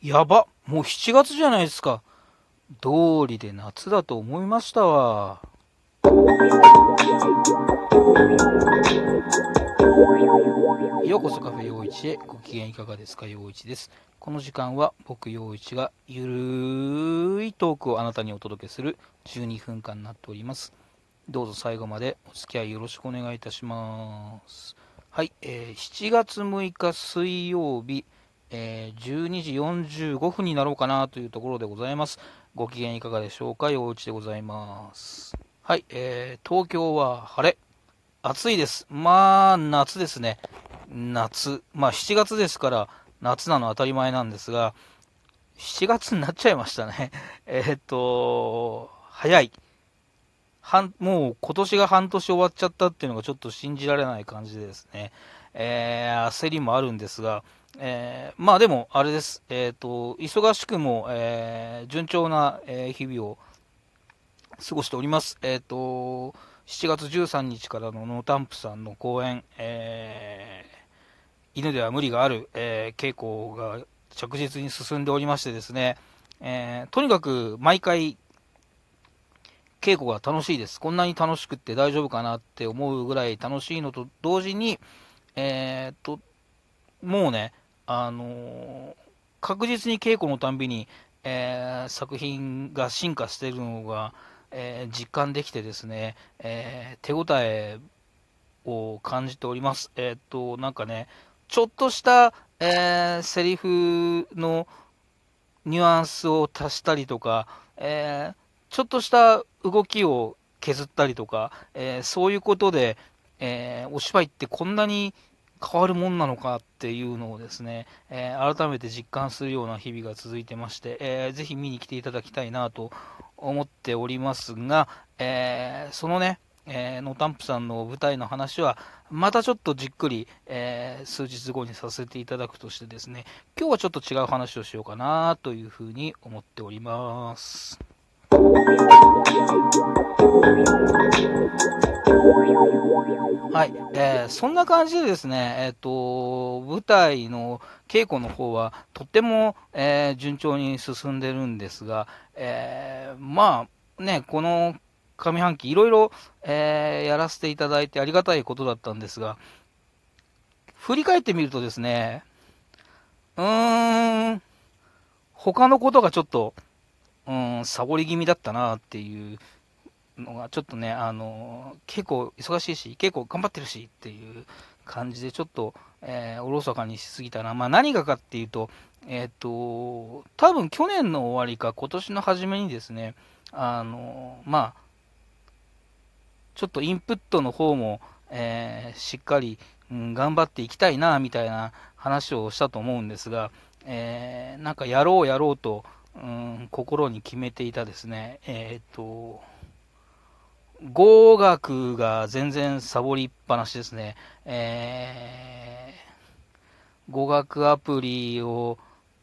やばもう7月じゃないですか。通りで夏だと思いましたわ。ようこそカフェ陽一へご機嫌いかがですか陽一です。この時間は僕陽一がゆるーいトークをあなたにお届けする12分間になっております。どうぞ最後までお付き合いよろしくお願いいたします。はい、えー、7月6日水曜日、えー、12時45分になろうかなというところでございます。ご機嫌いかがでしょうか？陽一でございます。はい、えー、東京は晴れ。暑いです。まあ、夏ですね。夏。まあ、7月ですから、夏なの当たり前なんですが、7月になっちゃいましたね。えー、っと、早い。半もう今年が半年終わっちゃったっていうのがちょっと信じられない感じでですね、えー、焦りもあるんですが、えー、まあでも、あれです、えーと、忙しくも、えー、順調な、え日々を過ごしております。えっ、と、7月13日からのノータンプさんの公演、え、犬では無理がある、え、稽古が着実に進んでおりましてですね、え、とにかく毎回稽古が楽しいです。こんなに楽しくって大丈夫かなって思うぐらい楽しいのと同時に、えー、と、もうね、あのー、確実に稽古のたんびに、えー、作品が進化しているのが、えー、実感できてですね、えー、手応えを感じております。え、っと、なんかね、ちょっとした、えー、セリフのニュアンスを足したりとか、えー、ちょっとした動きを削ったりとか、えー、そういうことで、えー、お芝居ってこんなに変わるもんなのかっていうのをですね、えー、改めて実感するような日々が続いてまして、えー、ぜひ見に来ていただきたいなと思っておりますが、えー、そのね、えー、ノータンプさんの舞台の話は、またちょっとじっくり、えー、数日後にさせていただくとしてですね、今日はちょっと違う話をしようかなというふうに思っております。はい、えー、そんな感じでですね、えっ、ー、と、舞台の稽古の方はとっても、えー、順調に進んでるんですが、えまあね、この上半期いろいろ、えやらせていただいてありがたいことだったんですが、振り返ってみるとですね、うーん、他のことがちょっと、うん、サボり気味だったなっていうのが、ちょっとね、あの、結構忙しいし、結構頑張ってるしっていう感じで、ちょっと、えー、おろそかにしすぎたな。まあ何がかっていうと、えっ、ー、と、多分去年の終わりか今年の初めにですね、あの、まあ、ちょっとインプットの方も、えー、しっかり、うん、頑張っていきたいな、みたいな話をしたと思うんですが、えー、なんかやろうやろうと、うん、心に決めていたですね、えっ、と、語学が全然サボりっぱなしですね。えー、語学アプリを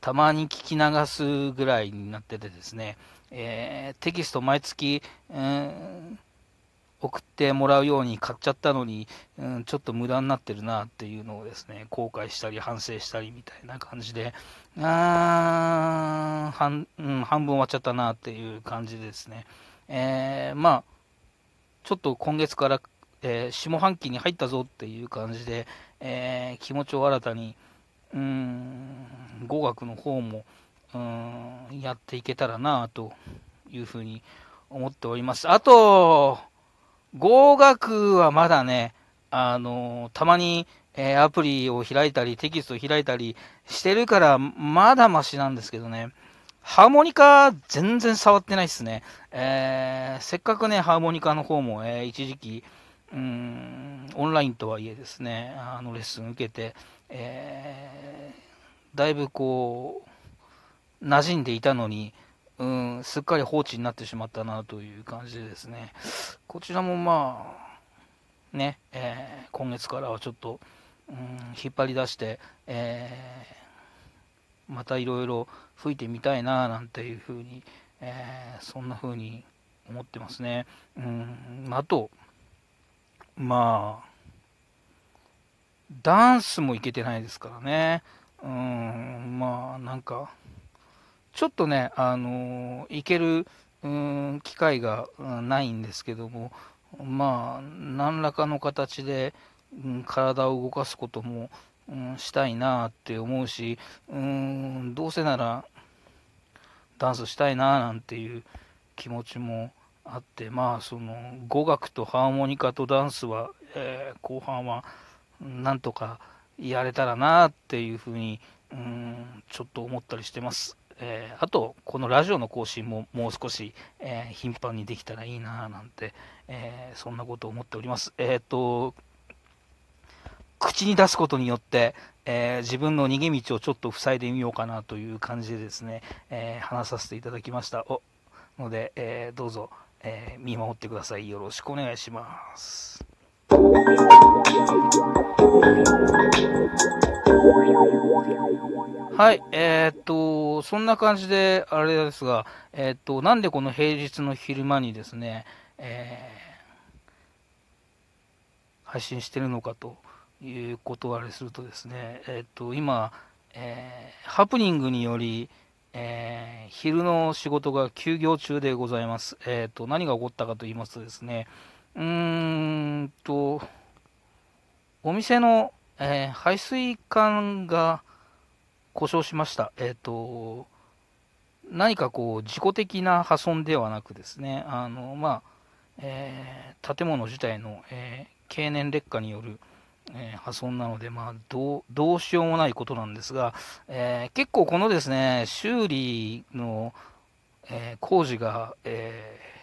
たまに聞き流すぐらいになっててですね、えー、テキスト毎月、えー、送ってもらうように買っちゃったのに、うん、ちょっと無駄になってるなっていうのをですね、後悔したり反省したりみたいな感じで、あー半,、うん、半分終わっちゃったなっていう感じですね。えー、まあ、ちょっと今月から、えー、下半期に入ったぞっていう感じで、えー、気持ちを新たに、うん、語学の方も、うん、やっていけたらなというふうに思っております。あと、語学はまだね、あのたまに、えー、アプリを開いたり、テキストを開いたりしてるから、まだマシなんですけどね。ハーモニカ全然触ってないっすね。えー、せっかくね、ハーモニカの方も、えー、一時期、うん、オンラインとはいえですね、あのレッスン受けて、えー、だいぶこう、馴染んでいたのに、うん、すっかり放置になってしまったなという感じでですね、こちらもまあ、ね、えー、今月からはちょっと、うん、引っ張り出して、えー、またいろいろ吹いてみたいななんていうふうに、えー、そんなふうに思ってますね。うん、あと、まあ、ダンスもいけてないですからね。うん、まあ、なんか、ちょっとね、あの行ける、うん、機会が、ないんですけども、まあ、何らかの形で、うん、体を動かすことも、うん、したいなって思うし、うん、どうせならダンスしたいななんていう気持ちもあって、まあ、その語学とハーモニカとダンスは、えー、後半はなんとかやれたらなっていうふうに、うん、ちょっと思ったりしてます。えー、あと、このラジオの更新ももう少し、えー、頻繁にできたらいいななんて、えー、そんなことを思っております。えっ、と、口に出すことによって、え自分の逃げ道をちょっと塞いでみようかなという感じでですね、え話させていただきました。ので、えどうぞ、え見守ってください。よろしくお願いします。はい、えー、っと、そんな感じで、あれですが、えー、っと、なんでこの平日の昼間にですね、えー、配信してるのかということをあれするとですね、えっと、今、えハプニングにより、え昼の仕事が休業中でございます。えっと、何が起こったかと言いますとですね、うーんと、お店の、え排水管が、故障しました。えっ、ー、と、何かこう、自己的な破損ではなくですね、あの、まあ、えー、建物自体の、えー、経年劣化による、えー、破損なので、まあどう、どうしようもないことなんですが、え結構このですね、修理の、え工事が、え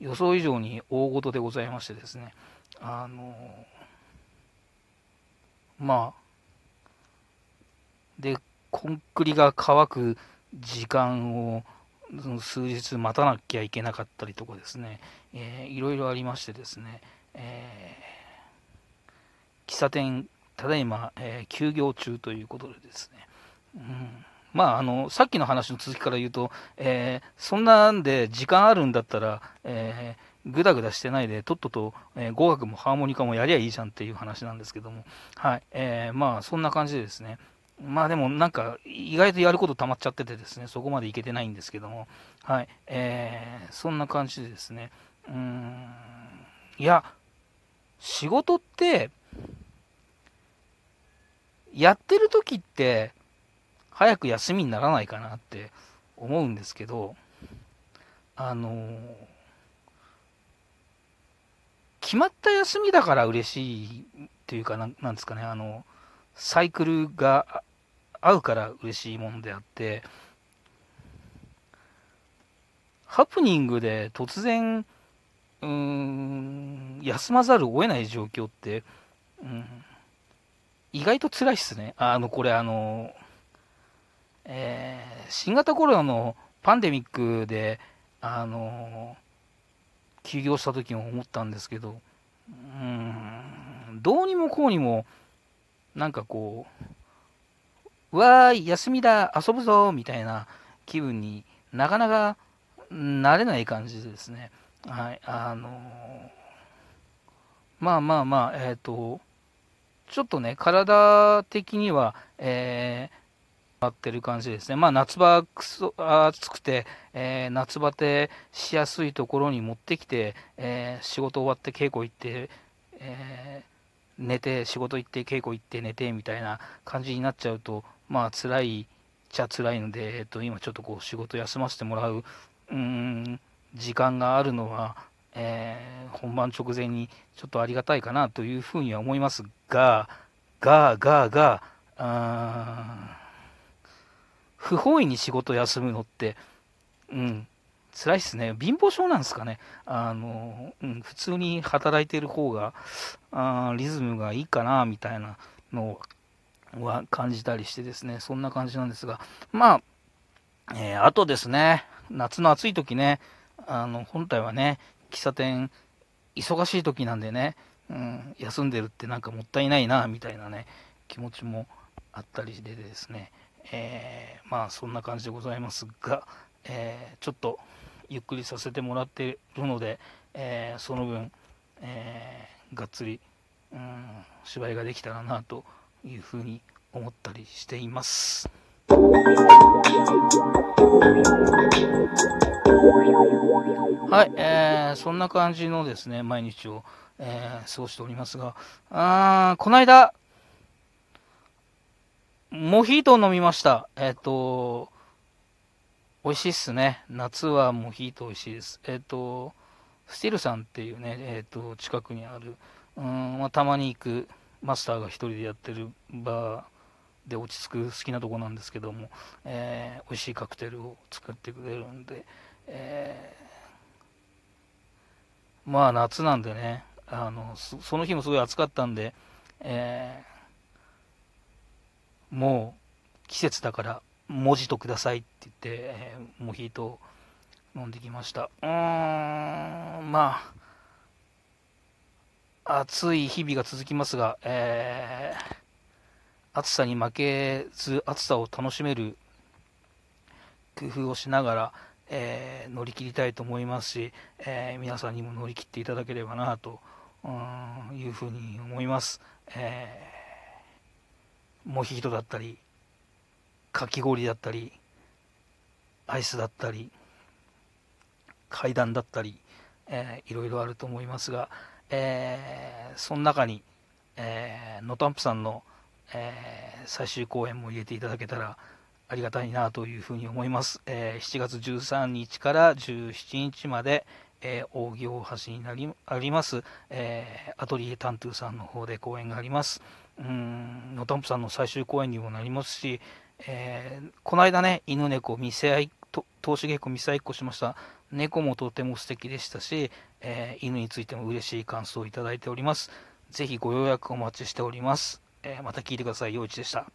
予想以上に大事でございましてですね、あのまあ、で、コンクリが乾く時間を数日待たなきゃいけなかったりとかですね、えー、いろいろありましてですね、えー、喫茶店、ただいま、えー、休業中ということでですね、うん、まあ、あの、さっきの話の続きから言うと、えー、そんなんで時間あるんだったら、えー、ぐだぐだしてないで、とっとと、えー、語学もハーモニカもやりゃいいじゃんっていう話なんですけども、はい、えー、まあ、そんな感じでですね、まあでもなんか意外とやること溜まっちゃっててですね、そこまでいけてないんですけども、はい、えー、そんな感じでですね、うーん、いや、仕事って、やってる時って、早く休みにならないかなって思うんですけど、あのー、決まった休みだから嬉しいっていうかな、なんですかね、あの、サイクルが合うから嬉しいものであって、ハプニングで突然、うーん、休まざるを得ない状況って、うん、意外と辛いっすね。あの、これあの、えー、新型コロナのパンデミックで、あの、休業した時も思ったんですけど、うん、どうにもこうにも、なんかこう、わーい、休みだ、遊ぶぞ、みたいな気分になかなかなれない感じですね。はい、あのー、まあまあまあ、えっ、ー、と、ちょっとね、体的には、えー、なってる感じですね。まあ夏場くそ暑くて、えー、夏バテしやすいところに持ってきて、えー、仕事終わって稽古行って、えー寝て仕事行って稽古行って寝てみたいな感じになっちゃうとまあ辛いっちゃ辛いので、えっと、今ちょっとこう仕事休ませてもらううん時間があるのは、えー、本番直前にちょっとありがたいかなというふうには思いますがががが不本意に仕事休むのってうん辛いっすね。貧乏症なんですかね。あの、うん、普通に働いてる方が、あリズムがいいかな、みたいなのは感じたりしてですね、そんな感じなんですが、まあ、えー、あとですね、夏の暑い時ね、あの、本体はね、喫茶店、忙しい時なんでね、うん、休んでるってなんかもったいないな、みたいなね、気持ちもあったりでですね、えー、まあそんな感じでございますが、えー、ちょっとゆっくりさせてもらってるので、えー、その分、えー、がっつり、うん、芝居ができたらなというふうに思ったりしています。はい、えー、そんな感じのですね、毎日を、えー、過ごしておりますが、あこの間、モヒート飲みました。えっ、ー、と、美味しいっすね。夏はモヒート美味しいです。えっ、ー、と、スティルさんっていうね、えっ、ー、と、近くにある、うん、まあ、たまに行くマスターが一人でやってるバーで落ち着く好きなとこなんですけども、えー、美味しいカクテルを作ってくれるんで、えー、まあ夏なんでね、あのその日もすごい暑かったんで、えー、もう季節だから文字とくださいって言って、えー、モヒートを飲んできましたうーんまあ暑い日々が続きますが、えー、暑さに負けず暑さを楽しめる工夫をしながら、えー、乗り切りたいと思いますし、え、皆さんにも乗り切っていただければなというふうに思います。えー、モヒートだったり、かき氷だったり、アイスだったり、階段だったり、えー、いろいろあると思いますが、えー、その中に、えー、ノタンプさんの、えー、最終公演も入れていただけたらありがたいなというふうに思います。えー、7月13日から17日まで、えー、扇大橋になりあります、えー、アトリエタントゥさんの方で公演があります。うんのダンプさんの最終公演にもなりますし、えー、この間ね、犬猫見せ合い、投資稽古見せ合いっこしました。猫もとても素敵でしたし、えー、犬についても嬉しい感想をいただいております。ぜひご予約お待ちしております。えー、また聞いてください。陽一でした。